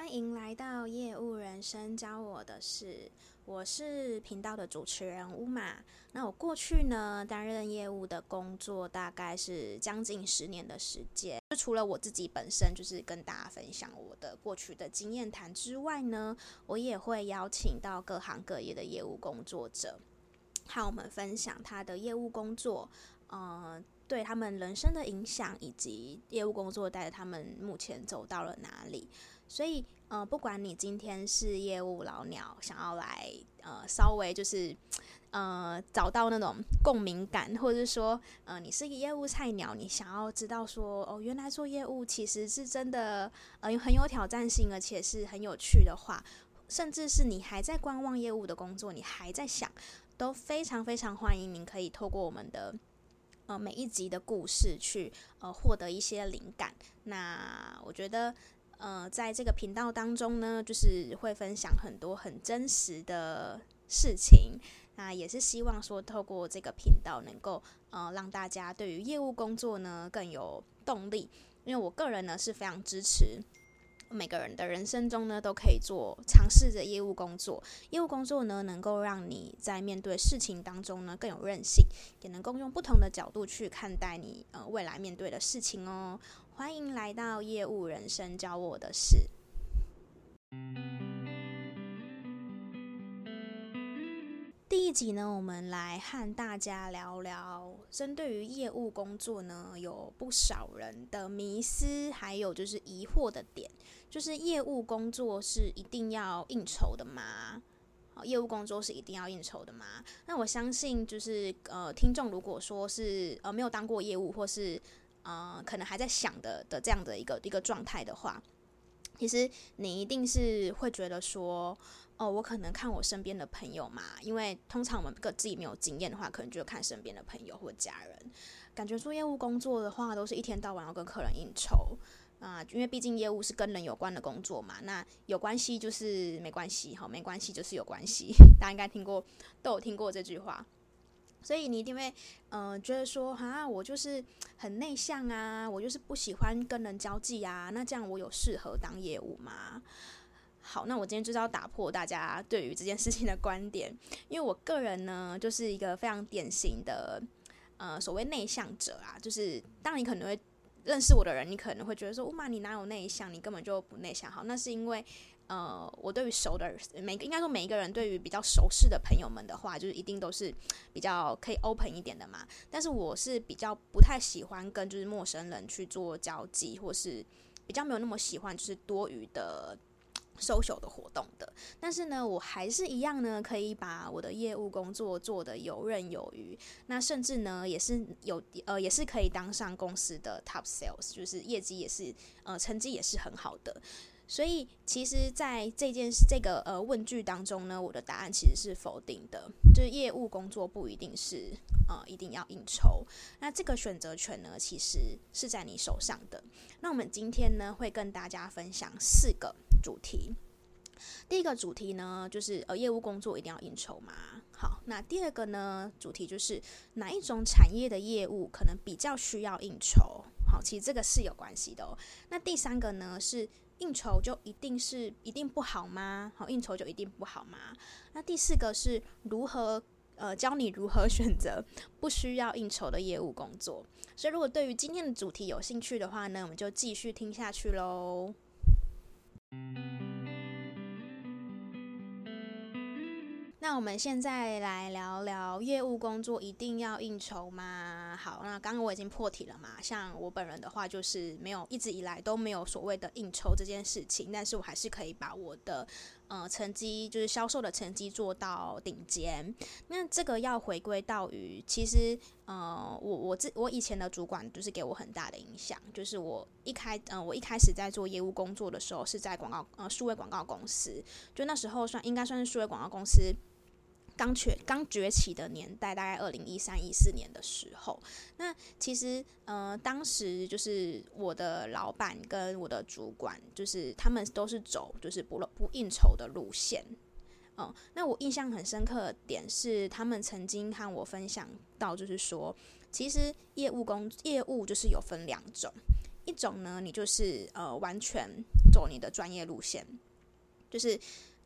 欢迎来到业务人生教我的事，我是频道的主持人乌玛。那我过去呢，担任业务的工作大概是将近十年的时间。就除了我自己本身就是跟大家分享我的过去的经验谈之外呢，我也会邀请到各行各业的业务工作者，和我们分享他的业务工作，呃，对他们人生的影响，以及业务工作带着他们目前走到了哪里。所以，呃，不管你今天是业务老鸟，想要来，呃，稍微就是，呃，找到那种共鸣感，或者是说，呃，你是一个业务菜鸟，你想要知道说，哦，原来做业务其实是真的，呃，很有挑战性，而且是很有趣的话，甚至是你还在观望业务的工作，你还在想，都非常非常欢迎您可以透过我们的，呃，每一集的故事去，呃，获得一些灵感。那我觉得。呃，在这个频道当中呢，就是会分享很多很真实的事情。那也是希望说，透过这个频道，能够呃让大家对于业务工作呢更有动力。因为我个人呢是非常支持每个人的人生中呢都可以做尝试着业务工作。业务工作呢能够让你在面对事情当中呢更有韧性，也能够用不同的角度去看待你呃未来面对的事情哦。欢迎来到业务人生教我的事。第一集呢，我们来和大家聊聊，针对于业务工作呢，有不少人的迷思，还有就是疑惑的点，就是业务工作是一定要应酬的吗？好，业务工作是一定要应酬的吗？那我相信，就是呃，听众如果说是呃没有当过业务，或是呃，可能还在想的的这样的一个一个状态的话，其实你一定是会觉得说，哦，我可能看我身边的朋友嘛，因为通常我们个自己没有经验的话，可能就看身边的朋友或家人，感觉做业务工作的话，都是一天到晚要跟客人应酬啊，因为毕竟业务是跟人有关的工作嘛，那有关系就是没关系，好，没关系就是有关系，大家应该听过，都有听过这句话。所以你一定会，嗯、呃，觉得说，哈，我就是很内向啊，我就是不喜欢跟人交际啊，那这样我有适合当业务吗？好，那我今天就是要打破大家对于这件事情的观点，因为我个人呢，就是一个非常典型的，呃，所谓内向者啊，就是当你可能会认识我的人，你可能会觉得说，乌玛，你哪有内向？你根本就不内向。好，那是因为。呃，我对于熟的每个应该说每一个人对于比较熟识的朋友们的话，就是一定都是比较 可以 open 一点的嘛。但是我是比较不太喜欢跟就是陌生人去做交际，或是比较没有那么喜欢就是多余的 social 的活动的。但是呢，我还是一样呢，可以把我的业务工作做得游刃有余。那甚至呢，也是有呃，也是可以当上公司的 top sales，就是业绩也是呃，成绩也是很好的。所以，其实，在这件这个呃问句当中呢，我的答案其实是否定的，就是业务工作不一定是呃一定要应酬。那这个选择权呢，其实是在你手上的。那我们今天呢，会跟大家分享四个主题。第一个主题呢，就是呃业务工作一定要应酬吗？好，那第二个呢，主题就是哪一种产业的业务可能比较需要应酬？好，其实这个是有关系的哦。那第三个呢是。应酬就一定是一定不好吗？好，应酬就一定不好吗？那第四个是如何呃教你如何选择 不需要应酬的业务工作。所以如果对于今天的主题有兴趣的话呢，我们就继续听下去喽。那我们现在来聊聊业务工作一定要应酬吗？好，那刚刚我已经破题了嘛。像我本人的话，就是没有一直以来都没有所谓的应酬这件事情，但是我还是可以把我的呃成绩，就是销售的成绩做到顶尖。那这个要回归到于，其实呃，我我自我以前的主管就是给我很大的影响，就是我一开呃我一开始在做业务工作的时候是在广告呃数位广告公司，就那时候算应该算是数位广告公司。刚崛刚崛起的年代，大概二零一三一四年的时候，那其实呃，当时就是我的老板跟我的主管，就是他们都是走就是不不应酬的路线，嗯，那我印象很深刻的点是，他们曾经和我分享到，就是说，其实业务工业务就是有分两种。一种呢，你就是呃完全走你的专业路线，就是。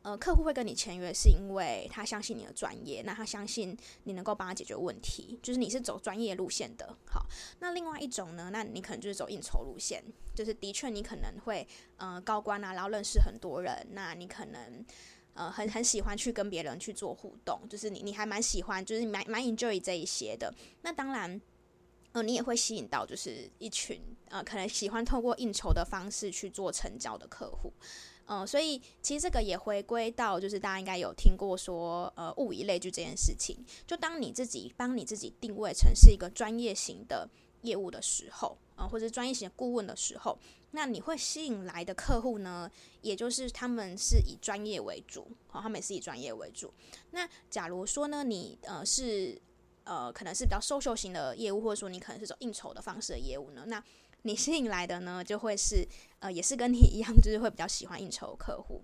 呃，客户会跟你签约，是因为他相信你的专业，那他相信你能够帮他解决问题，就是你是走专业路线的。好，那另外一种呢，那你可能就是走应酬路线，就是的确你可能会呃高官啊，然后认识很多人，那你可能呃很很喜欢去跟别人去做互动，就是你你还蛮喜欢，就是蛮蛮 enjoy 这一些的。那当然，呃，你也会吸引到就是一群呃可能喜欢透过应酬的方式去做成交的客户。嗯、所以其实这个也回归到，就是大家应该有听过说，呃，物以类聚这件事情。就当你自己帮你自己定位成是一个专业型的业务的时候，呃，或者专业型顾问的时候，那你会吸引来的客户呢，也就是他们是以专业为主，好、他们也是以专业为主。那假如说呢，你呃是呃可能是比较收秀型的业务，或者说你可能是走应酬的方式的业务呢，那你吸引来的呢，就会是呃，也是跟你一样，就是会比较喜欢应酬客户。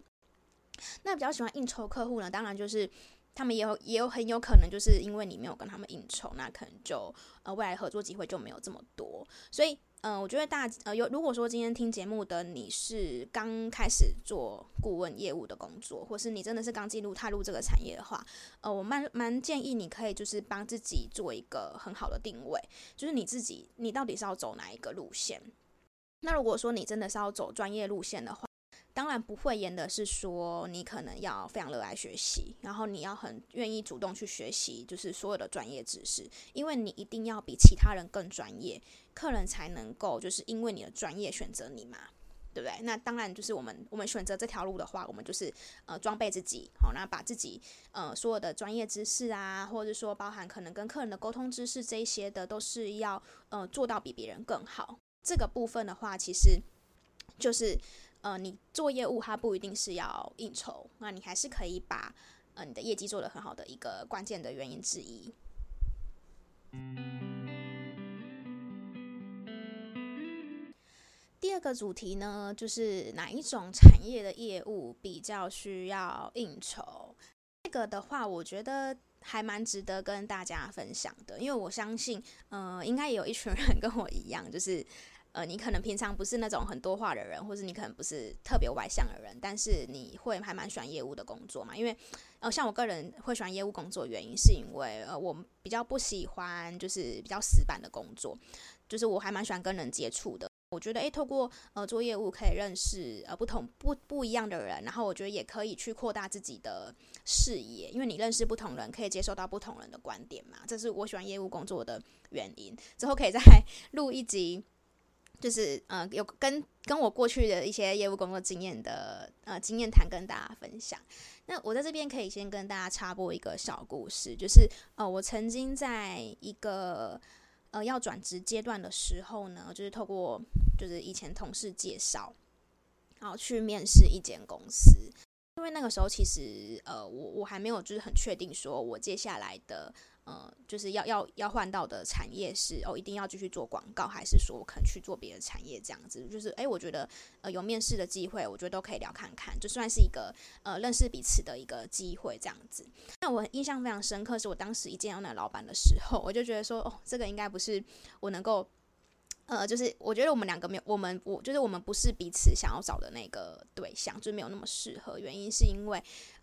那比较喜欢应酬客户呢，当然就是他们也有也有很有可能就是因为你没有跟他们应酬，那可能就呃未来合作机会就没有这么多，所以。嗯、呃，我觉得大呃有，如果说今天听节目的你是刚开始做顾问业务的工作，或是你真的是刚进入踏入这个产业的话，呃，我蛮蛮建议你可以就是帮自己做一个很好的定位，就是你自己你到底是要走哪一个路线？那如果说你真的是要走专业路线的话，当然不会严的是说，你可能要非常热爱学习，然后你要很愿意主动去学习，就是所有的专业知识，因为你一定要比其他人更专业，客人才能够就是因为你的专业选择你嘛，对不对？那当然就是我们我们选择这条路的话，我们就是呃装备自己，好，那把自己呃所有的专业知识啊，或者说包含可能跟客人的沟通知识这一些的，都是要呃做到比别人更好。这个部分的话，其实就是。呃，你做业务，它不一定是要应酬，那你还是可以把呃你的业绩做得很好的一个关键的原因之一。第二个主题呢，就是哪一种产业的业务比较需要应酬？这个的话，我觉得还蛮值得跟大家分享的，因为我相信，呃，应该也有一群人 跟我一样，就是。呃，你可能平常不是那种很多话的人，或是你可能不是特别外向的人，但是你会还蛮喜欢业务的工作嘛？因为呃，像我个人会喜欢业务工作，原因是因为呃，我比较不喜欢就是比较死板的工作，就是我还蛮喜欢跟人接触的。我觉得诶，透过呃做业务可以认识呃不同不不一样的人，然后我觉得也可以去扩大自己的视野，因为你认识不同人，可以接受到不同人的观点嘛。这是我喜欢业务工作的原因。之后可以再 录一集。就是呃，有跟跟我过去的一些业务工作经验的呃经验谈跟大家分享。那我在这边可以先跟大家插播一个小故事，就是呃，我曾经在一个呃要转职阶段的时候呢，就是透过就是以前同事介绍，然后去面试一间公司。因为那个时候其实呃，我我还没有就是很确定说我接下来的。呃，就是要要要换到的产业是哦，一定要继续做广告，还是说我可能去做别的产业这样子？就是诶，我觉得呃有面试的机会，我觉得都可以聊看看，就算是一个呃认识彼此的一个机会这样子。那我印象非常深刻，是我当时一见到那个老板的时候，我就觉得说哦，这个应该不是我能够呃，就是我觉得我们两个没有，我们我就是我们不是彼此想要找的那个对象，就没有那么适合。原因是因为。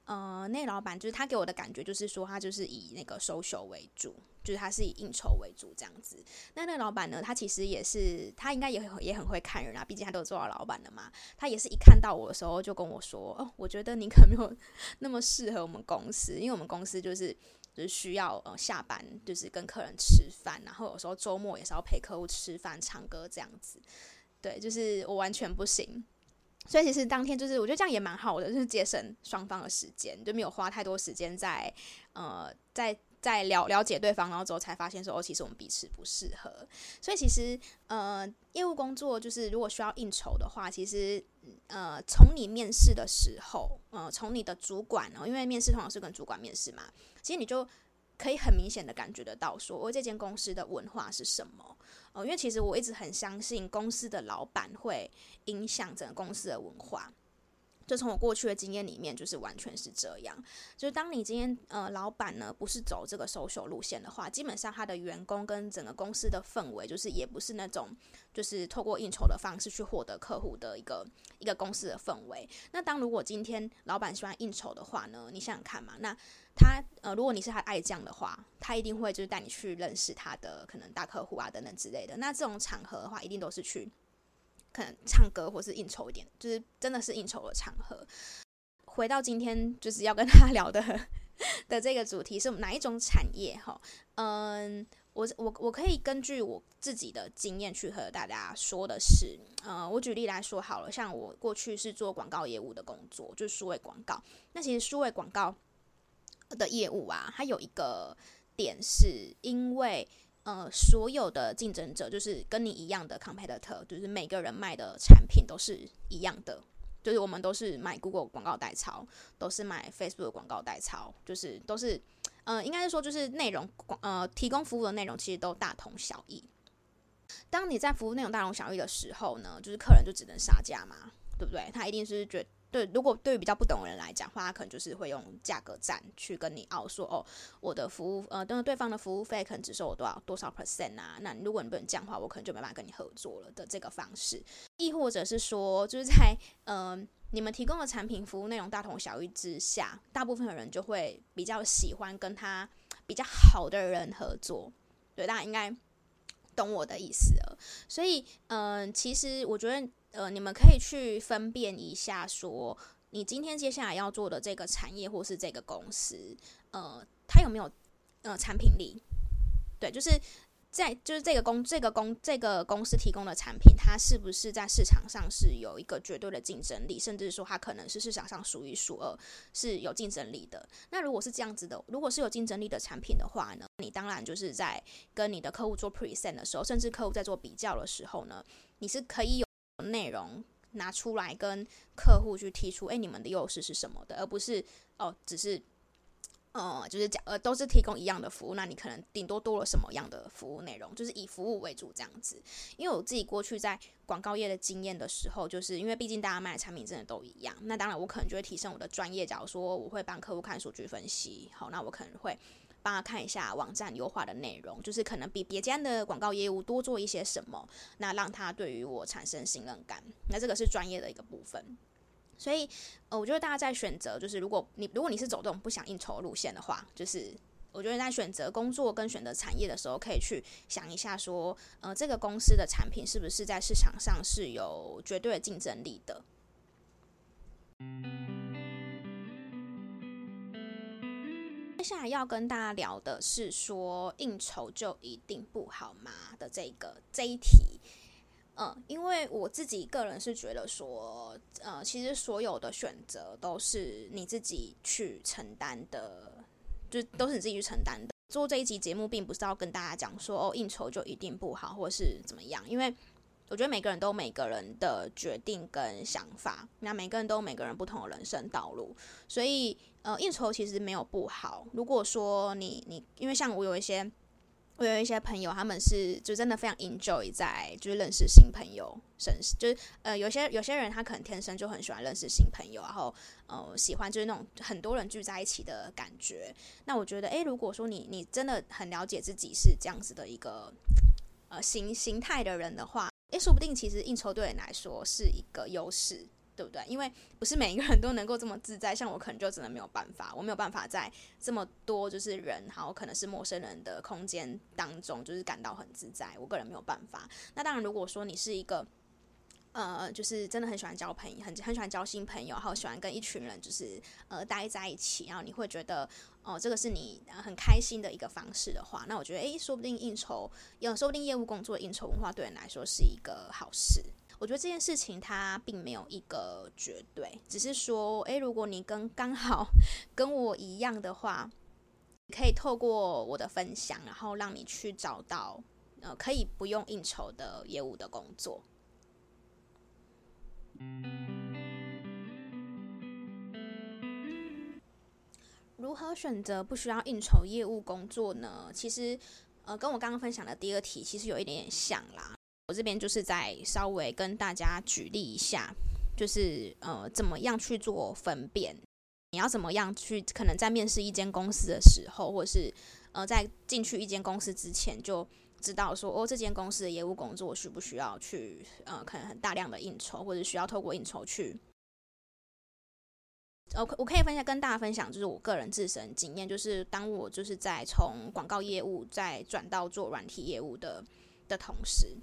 呃，那老板就是他给我的感觉就是说，他就是以那个 social 为主，就是他是以应酬为主这样子。那那老板呢，他其实也是，他应该也也很会看人啊，毕竟他都做到老板了嘛。他也是一看到我的时候就跟我说：“哦，我觉得你可能没有那么适合我们公司，因为我们公司就是就是需要呃下班就是跟客人吃饭，然后有时候周末也是要陪客户吃饭、唱歌这样子。对，就是我完全不行。”所以其实当天就是，我觉得这样也蛮好的，就是节省双方的时间，就没有花太多时间在呃在在了了解对方，然后之后才发现说哦，其实我们彼此不适合。所以其实呃业务工作就是如果需要应酬的话，其实呃从你面试的时候，呃从你的主管哦，因为面试通常是跟主管面试嘛，其实你就。可以很明显的感觉得到说，说、哦、我这间公司的文化是什么？哦，因为其实我一直很相信公司的老板会影响整个公司的文化。就从我过去的经验里面，就是完全是这样。就是当你今天呃老板呢不是走这个 social 路线的话，基本上他的员工跟整个公司的氛围，就是也不是那种就是透过应酬的方式去获得客户的一个一个公司的氛围。那当如果今天老板喜欢应酬的话呢，你想想看嘛，那他呃如果你是他爱将的话，他一定会就是带你去认识他的可能大客户啊等等之类的。那这种场合的话，一定都是去。可能唱歌或是应酬一点，就是真的是应酬的场合。回到今天就是要跟大家聊的 的这个主题是哪一种产业？哈，嗯，我我我可以根据我自己的经验去和大家说的是，呃，我举例来说好了，像我过去是做广告业务的工作，就是数位广告。那其实数位广告的业务啊，它有一个点是因为。呃，所有的竞争者就是跟你一样的 competitor，就是每个人卖的产品都是一样的，就是我们都是买 Google 广告代操，都是买 Facebook 广告代操，就是都是，呃，应该是说就是内容广呃提供服务的内容其实都大同小异。当你在服务内容大同小异的时候呢，就是客人就只能杀价嘛，对不对？他一定是觉得。对，如果对于比较不懂的人来讲的话，他可能就是会用价格战去跟你拗说，哦，我的服务，呃，对方的服务费可能只收我多少多少 percent 啊，那如果你不能这样的话，我可能就没办法跟你合作了的这个方式，亦或者是说，就是在嗯、呃，你们提供的产品服务内容大同小异之下，大部分的人就会比较喜欢跟他比较好的人合作，对，大家应该懂我的意思了，所以，嗯、其实我觉得。呃，你们可以去分辨一下，说你今天接下来要做的这个产业或是这个公司，呃，它有没有呃产品力？对，就是在就是这个公这个公这个公司提供的产品，它是不是在市场上是有一个绝对的竞争力，甚至说它可能是市场上数一数二是有竞争力的。那如果是这样子的，如果是有竞争力的产品的话呢，你当然就是在跟你的客户做 present 的时候，甚至客户在做比较的时候呢，你是可以有。内容拿出来跟客户去提出，哎，你们的优势是什么的，而不是哦，只是，呃，就是讲，呃，都是提供一样的服务，那你可能顶多多了什么样的服务内容，就是以服务为主这样子。因为我自己过去在广告业的经验的时候，就是因为毕竟大家卖的产品真的都一样，那当然我可能就会提升我的专业，假如说我会帮客户看数据分析，好，那我可能会。帮他看一下网站优化的内容，就是可能比别家的广告业务多做一些什么，那让他对于我产生信任感。那这个是专业的一个部分。所以，呃，我觉得大家在选择，就是如果你如果你是走这种不想应酬路线的话，就是我觉得在选择工作跟选择产业的时候，可以去想一下说，呃，这个公司的产品是不是在市场上是有绝对的竞争力的。接下来要跟大家聊的是说应酬就一定不好吗的这个这一题，嗯，因为我自己个人是觉得说，呃，其实所有的选择都是你自己去承担的，就都是你自己去承担的。做这一集节目，并不是要跟大家讲说哦，应酬就一定不好，或是怎么样，因为。我觉得每个人都有每个人的决定跟想法，那每个人都有每个人不同的人生道路，所以呃，应酬其实没有不好。如果说你你，因为像我有一些，我有一些朋友，他们是就真的非常 enjoy 在就是认识新朋友，甚至就是呃有些有些人他可能天生就很喜欢认识新朋友，然后呃喜欢就是那种很多人聚在一起的感觉。那我觉得，诶，如果说你你真的很了解自己是这样子的一个呃形形态的人的话。诶，说不定其实应酬对你来说是一个优势，对不对？因为不是每一个人都能够这么自在，像我可能就真的没有办法，我没有办法在这么多就是人，好可能是陌生人的空间当中，就是感到很自在。我个人没有办法。那当然，如果说你是一个。呃，就是真的很喜欢交朋友，很很喜欢交新朋友，然后喜欢跟一群人就是呃待在一起，然后你会觉得哦、这个是你很开心的一个方式的话，那我觉得诶，说不定应酬，有说不定业务工作应酬文化对你来说是一个好事。我觉得这件事情它并没有一个绝对，只是说诶，如果你跟刚好跟我一样的话，可以透过我的分享，然后让你去找到呃可以不用应酬的业务的工作。如何选择不需要应酬业务工作呢？其实，呃，跟我刚刚分享的第二题其实有一点点像啦。我这边就是再稍微跟大家举例一下，就是呃，怎么样去做分辨？你要怎么样去？可能在面试一间公司的时候，或者是呃，在进去一间公司之前，就知道说哦，这间公司的业务工作需不需要去呃，可能很大量的应酬，或者需要透过应酬去。呃，我可以分享跟大家分享，就是我个人自身经验，就是当我就是在从广告业务再转到做软体业务的的同时，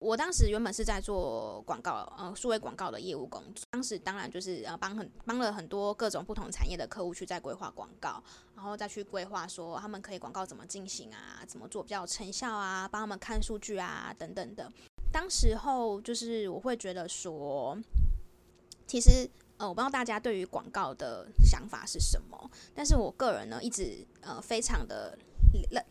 我当时原本是在做广告，呃，数位广告的业务工作。当时当然就是呃，帮很帮了很多各种不同产业的客户去在规划广告，然后再去规划说他们可以广告怎么进行啊，怎么做比较有成效啊，帮他们看数据啊等等的。当时候就是我会觉得说，其实。呃，我不知道大家对于广告的想法是什么，但是我个人呢，一直呃非常的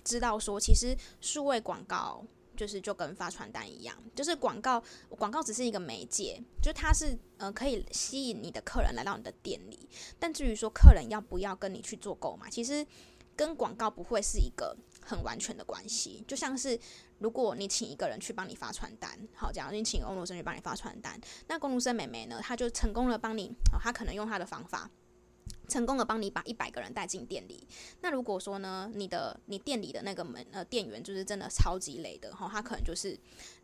知道说，其实数位广告就是就跟发传单一样，就是广告广告只是一个媒介，就它是呃可以吸引你的客人来到你的店里，但至于说客人要不要跟你去做购买，其实跟广告不会是一个很完全的关系，就像是。如果你请一个人去帮你发传单，好，假如你请工读生去帮你发传单，那工读生妹妹呢，她就成功了帮你，哦，她可能用她的方法，成功的帮你把一百个人带进店里。那如果说呢，你的你店里的那个门呃店员就是真的超级累的，哈，他可能就是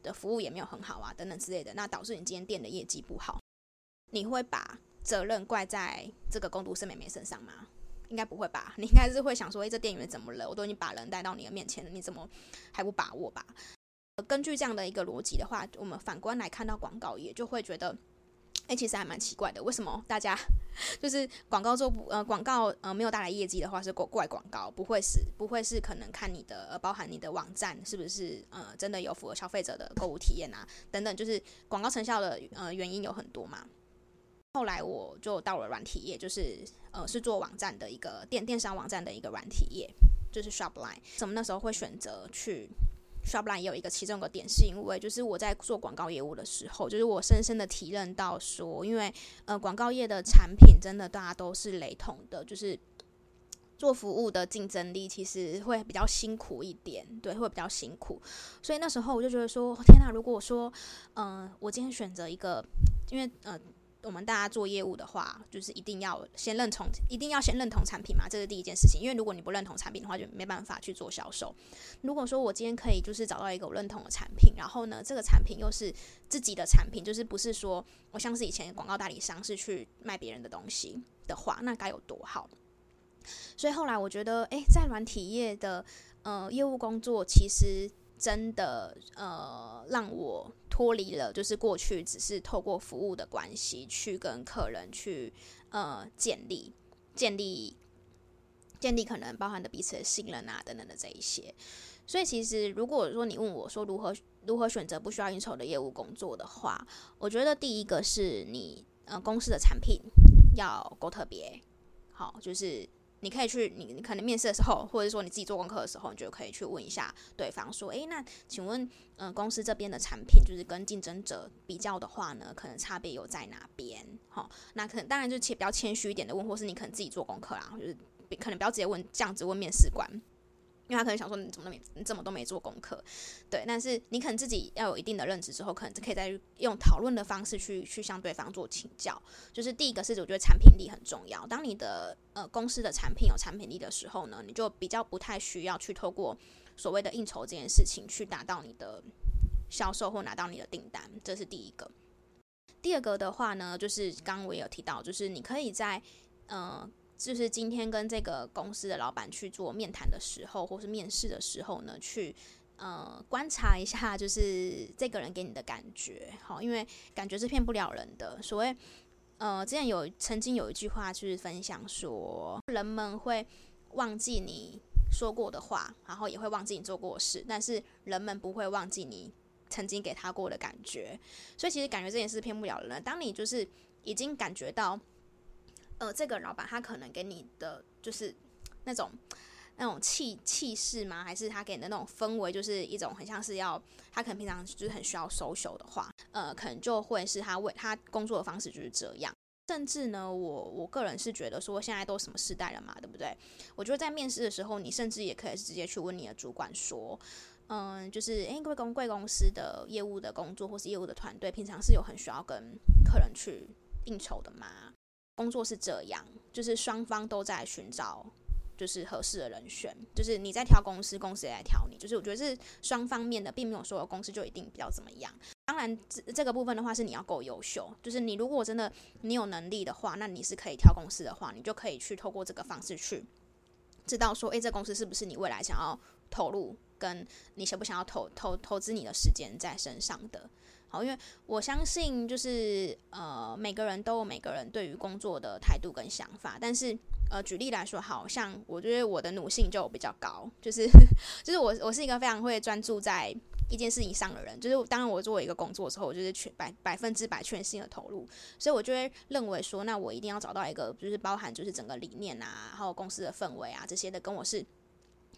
的服务也没有很好啊，等等之类的，那导致你今天店的业绩不好，你会把责任怪在这个工读生妹妹身上吗？应该不会吧？你应该是会想说，诶，这店员怎么了？我都已经把人带到你的面前了，你怎么还不把握吧？根据这样的一个逻辑的话，我们反观来看到广告业，就会觉得，诶，其实还蛮奇怪的。为什么大家 就是广告做不呃广告呃没有带来业绩的话是怪怪广告？不会是不会是可能看你的呃包含你的网站是不是呃真的有符合消费者的购物体验啊等等，就是广告成效的呃原因有很多嘛。后来我就到了软体业，就是呃是做网站的一个电电商网站的一个软体业，就是 Shopline。怎么那时候会选择去 Shopline？也有一个其中一个点，是因为就是我在做广告业务的时候，就是我深深的体认到说，因为呃广告业的产品真的大家都是雷同的，就是做服务的竞争力其实会比较辛苦一点，对，会比较辛苦。所以那时候我就觉得说，天哪！如果说嗯、我今天选择一个，因为呃。我们大家做业务的话，就是一定要先认同，一定要先认同产品嘛，这是第一件事情。因为如果你不认同产品的话，就没办法去做销售。如果说我今天可以就是找到一个我认同的产品，然后呢，这个产品又是自己的产品，就是不是说我像是以前广告代理商是去卖别人的东西的话，那该有多好。所以后来我觉得，诶，在软体业的呃业务工作，其实真的呃让我。脱离了，就是过去只是透过服务的关系去跟客人去呃建立、建立、建立可能包含的彼此的信任啊等等的这一些。所以其实如果说你问我说如何如何选择不需要应酬的业务工作的话，我觉得第一个是你呃公司的产品要够特别，好就是。你可以去，你你可能面试的时候，或者说你自己做功课的时候，你就可以去问一下对方说，诶，那请问，嗯、公司这边的产品就是跟竞争者比较的话呢，可能差别有在哪边？哦，那可能当然就比较谦虚一点的问，或是你可能自己做功课啦，就是可能不要直接问这样子问面试官。因为他可能想说，你怎么都没，你怎么都没做功课，对。但是你可能自己要有一定的认知之后，可能就可以再用讨论的方式去去向对方做请教。就是第一个是我觉得产品力很重要。当你的呃公司的产品有产品力的时候呢，你就比较不太需要去透过所谓的应酬这件事情去达到你的销售或拿到你的订单，这是第一个。第二个的话呢，就是刚刚我也有提到，就是你可以在呃。就是今天跟这个公司的老板去做面谈的时候，或是面试的时候呢，去呃观察一下，就是这个人给你的感觉，好，因为感觉是骗不了人的。所谓呃，之前有曾经有一句话就是分享说，人们会忘记你说过的话，然后也会忘记你做过的事，但是人们不会忘记你曾经给他过的感觉。所以其实感觉这件事骗不了人。当你就是已经感觉到。呃，这个老板他可能给你的就是那种那种气气势吗？还是他给你的那种氛围，就是一种很像是要他可能平常就是很需要 social 的话，呃，可能就会是他为他工作的方式就是这样。甚至呢，我我个人是觉得说，现在都什么时代了嘛，对不对？我觉得在面试的时候，你甚至也可以直接去问你的主管说，嗯，就是诶，贵公贵公司的业务的工作或是业务的团队，平常是有很需要跟客人去应酬的吗？工作是这样，就是双方都在寻找。就是合适的人选，就是你在挑公司，公司也在挑你。就是我觉得是双方面的，并没有说公司就一定比较怎么样。当然，这这个部分的话是你要够优秀。就是你如果真的你有能力的话，那你是可以挑公司的话，你就可以去透过这个方式去知道说，诶，这公司是不是你未来想要投入，跟你想不想要投投投资你的时间在身上的。好，因为我相信就是呃，每个人都有每个人对于工作的态度跟想法，但是。呃，举例来说，好像我觉得我的奴性就比较高，就是 就是我我是一个非常会专注在一件事情上的人，就是当然我做一个工作之后，我就是全百百分之百全心的投入，所以我就会认为说，那我一定要找到一个就是包含就是整个理念啊，还有公司的氛围啊这些的跟我是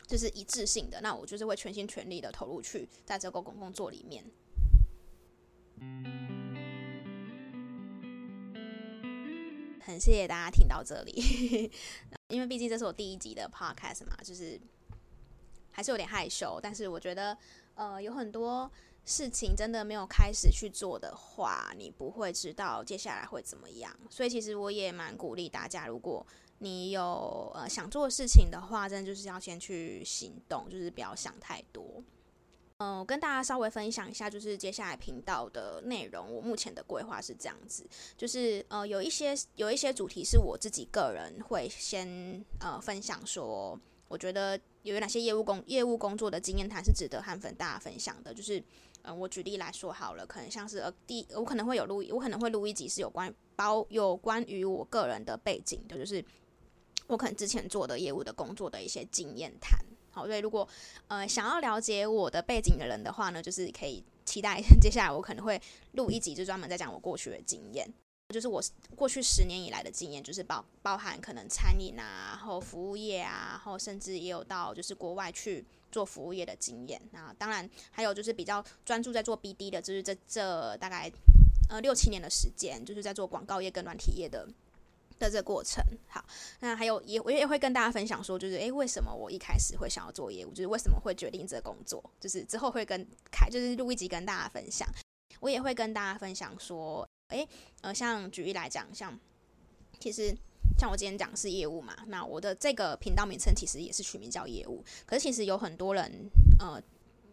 就是一致性的，那我就是会全心全力的投入去在这个工工作里面。很谢谢大家听到这里，因为毕竟这是我第一集的 podcast 嘛，就是还是有点害羞。但是我觉得，呃，有很多事情真的没有开始去做的话，你不会知道接下来会怎么样。所以其实我也蛮鼓励大家，如果你有呃想做的事情的话，真的就是要先去行动，就是不要想太多。嗯，我跟大家稍微分享一下，就是接下来频道的内容。我目前的规划是这样子，就是呃，有一些有一些主题是我自己个人会先呃分享说，我觉得有哪些业务工业务工作的经验谈是值得和粉大家分享的。就是嗯、我举例来说好了，可能像是呃第我可能会有录，我可能会录一集是有关包有关于我个人的背景的，就是我可能之前做的业务的工作的一些经验谈。好，所以如果呃想要了解我的背景的人的话呢，就是可以期待 接下来我可能会录一集，就专门在讲我过去的经验，就是我过去十年以来的经验，就是包包含可能餐饮啊，然后服务业啊，然后甚至也有到就是国外去做服务业的经验。那当然还有就是比较专注在做 BD 的，就是这这大概呃六七年的时间，就是在做广告业跟软体业的。的这个过程，好，那还有也我也会跟大家分享说，就是诶，为什么我一开始会想要做业务，就是为什么会决定这个工作，就是之后会跟开就是录一集跟大家分享，我也会跟大家分享说，诶，呃，像举例来讲，像其实像我今天讲是业务嘛，那我的这个频道名称其实也是取名叫业务，可是其实有很多人，呃，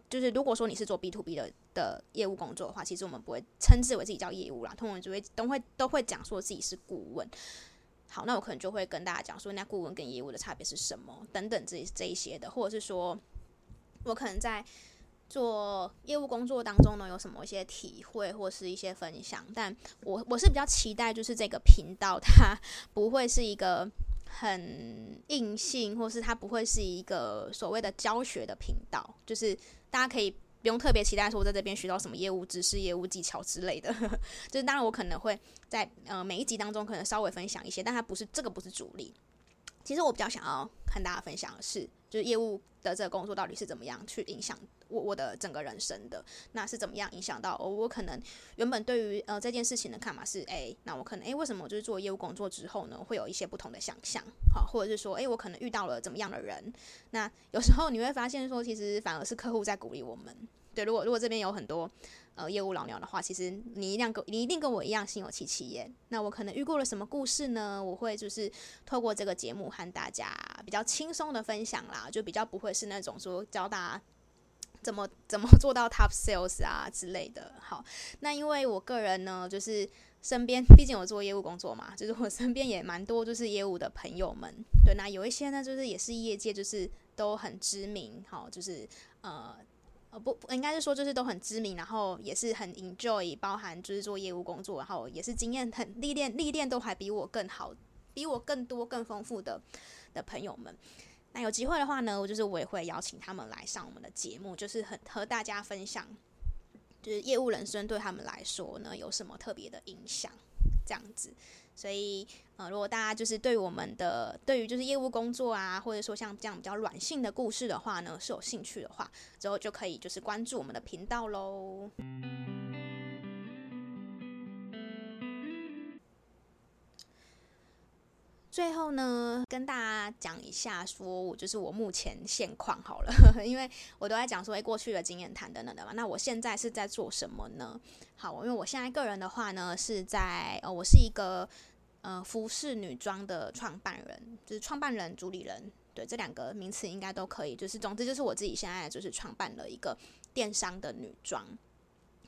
就是如果说你是做 B to B 的的业务工作的话，其实我们不会称之为自己叫业务啦，通常就会都会都会讲说自己是顾问。好，那我可能就会跟大家讲说，那顾问跟业务的差别是什么，等等这这一些的，或者是说，我可能在做业务工作当中呢，有什么一些体会或是一些分享。但我我是比较期待，就是这个频道它 不会是一个很硬性，或是它不会是一个所谓的教学的频道，就是大家可以。不用特别期待说我在这边学到什么业务知识、业务技巧之类的，就是当然我可能会在呃每一集当中可能稍微分享一些，但它不是这个不是主力。其实我比较想要跟大家分享的是，就是业务的这个工作到底是怎么样去影响我我的整个人生的，那是怎么样影响到我？我可能原本对于呃这件事情的看法是，哎，那我可能哎为什么我就是做业务工作之后呢，会有一些不同的想象，好，或者是说，哎，我可能遇到了怎么样的人？那有时候你会发现说，其实反而是客户在鼓励我们。对，如果如果这边有很多呃业务老鸟的话，其实你一定跟你一定跟我一样心有戚戚焉。那我可能遇过了什么故事呢？我会就是透过这个节目和大家比较轻松的分享啦，就比较不会是那种说教大家怎么怎么做到 top sales 啊之类的。好，那因为我个人呢，就是身边毕竟我做业务工作嘛，就是我身边也蛮多就是业务的朋友们。对，那有一些呢，就是也是业界就是都很知名，好，就是呃。不，应该是说就是都很知名，然后也是很 enjoy，包含就是做业务工作，然后也是经验很历练，历练都还比我更好，比我更多更丰富的的朋友们。那有机会的话呢，我就是我也会邀请他们来上我们的节目，就是很和大家分享，就是业务人生对他们来说呢有什么特别的影响，这样子。所以，呃，如果大家就是对我们的对于就是业务工作啊，或者说像这样比较软性的故事的话呢，是有兴趣的话，之后就可以就是关注我们的频道喽。最后呢，跟大家讲一下，说我就是我目前现况好了，因为我都在讲说，哎，过去的经验谈等等的嘛。那我现在是在做什么呢？好，因为我现在个人的话呢，是在呃，我是一个呃服饰女装的创办人，就是创办人、主理人，对，这两个名词应该都可以。就是总之就是我自己现在就是创办了一个电商的女装。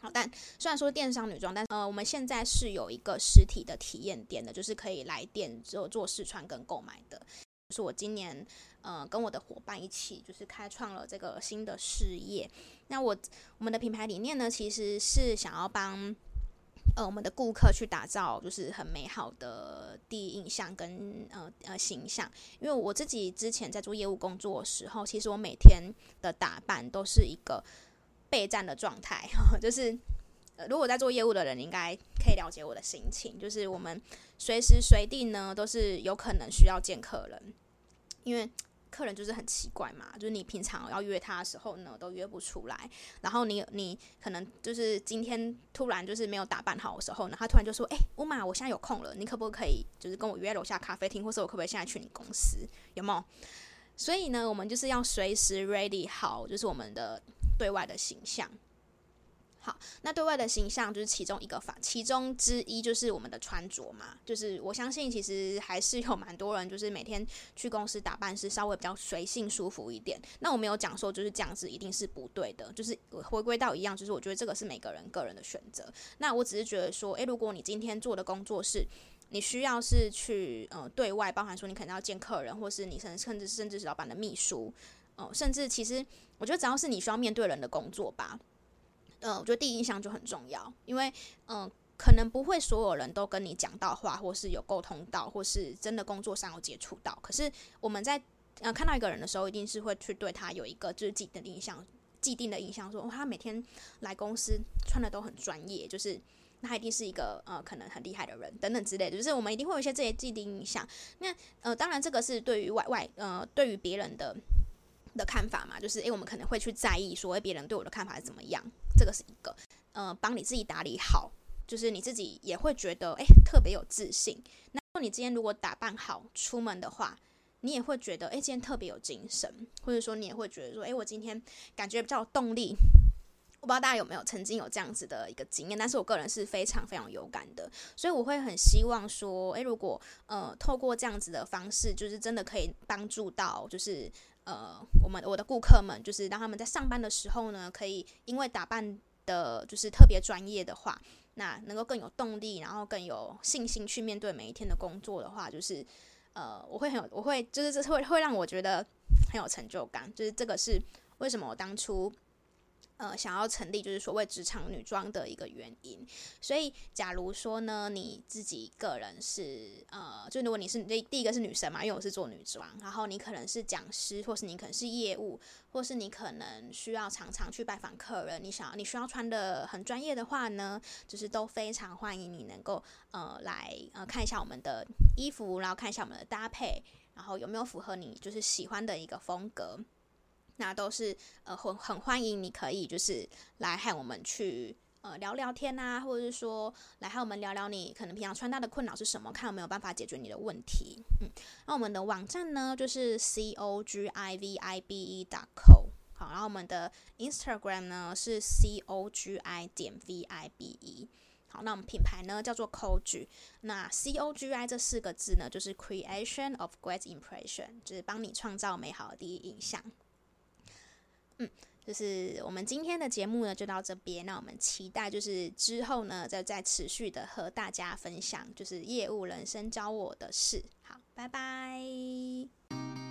好，但虽然说电商女装，但呃，我们现在是有一个实体的体验店的，就是可以来店做做试穿跟购买的。就是我今年呃跟我的伙伴一起，就是开创了这个新的事业。那我我们的品牌理念呢，其实是想要帮呃我们的顾客去打造就是很美好的第一印象跟呃呃形象。因为我自己之前在做业务工作的时候，其实我每天的打扮都是一个。备战的状态，就是呃，如果在做业务的人，应该可以了解我的心情。就是我们随时随地呢，都是有可能需要见客人，因为客人就是很奇怪嘛，就是你平常要约他的时候呢，都约不出来。然后你你可能就是今天突然就是没有打扮好的时候呢，他突然就说：“哎、欸，乌马，我现在有空了，你可不可以就是跟我约楼下咖啡厅，或者我可不可以现在去你公司？有没有？”所以呢，我们就是要随时 ready 好，就是我们的。对外的形象，好，那对外的形象就是其中一个法，其中之一就是我们的穿着嘛。就是我相信，其实还是有蛮多人，就是每天去公司打扮是稍微比较随性、舒服一点。那我没有讲说就是这样子一定是不对的，就是回归到一样，就是我觉得这个是每个人个人的选择。那我只是觉得说，诶，如果你今天做的工作是你需要是去呃对外，包含说你可能要见客人，或是你甚甚至甚至是老板的秘书。哦，甚至其实，我觉得只要是你需要面对人的工作吧，呃，我觉得第一印象就很重要，因为，嗯、可能不会所有人都跟你讲到话，或是有沟通到，或是真的工作上有接触到。可是我们在呃看到一个人的时候，一定是会去对他有一个就是既定的印象，既定的印象说，说、哦、他每天来公司穿的都很专业，就是那他一定是一个呃可能很厉害的人等等之类的，就是我们一定会有一些这些既定印象。那呃，当然这个是对于外外呃对于别人的。的看法嘛，就是诶，我们可能会去在意说，诶，别人对我的看法是怎么样？这个是一个，呃，帮你自己打理好，就是你自己也会觉得，诶，特别有自信。那你今天如果打扮好出门的话，你也会觉得，诶，今天特别有精神，或者说你也会觉得说，诶，我今天感觉比较有动力。我不知道大家有没有曾经有这样子的一个经验，但是我个人是非常非常有感的，所以我会很希望说，诶，如果呃，透过这样子的方式，就是真的可以帮助到，就是。呃，我们我的顾客们就是让他们在上班的时候呢，可以因为打扮的就是特别专业的话，那能够更有动力，然后更有信心去面对每一天的工作的话，就是呃，我会很有，我会就是这会会让我觉得很有成就感，就是这个是为什么我当初。呃，想要成立就是所谓职场女装的一个原因，所以假如说呢，你自己个人是呃，就如果你是第第一个是女生嘛，因为我是做女装，然后你可能是讲师，或是你可能是业务，或是你可能需要常常去拜访客人，你想要你需要穿的很专业的话呢，就是都非常欢迎你能够呃来呃看一下我们的衣服，然后看一下我们的搭配，然后有没有符合你就是喜欢的一个风格。那都是呃很很欢迎，你可以就是来和我们去呃聊聊天啊，或者是说来和我们聊聊你可能平常穿搭的困扰是什么，看有没有办法解决你的问题。嗯，那我们的网站呢就是 c o g i v i b e dot co，好，然后我们的 Instagram 呢是 c o g i 点 v i b e，好，那我们品牌呢叫做 c o g 那 c o g i 这四个字呢就是 Creation of Great Impression，就是帮你创造美好的第一印象。嗯，就是我们今天的节目呢，就到这边。那我们期待就是之后呢，再再持续的和大家分享，就是业务人生教我的事。好，拜拜。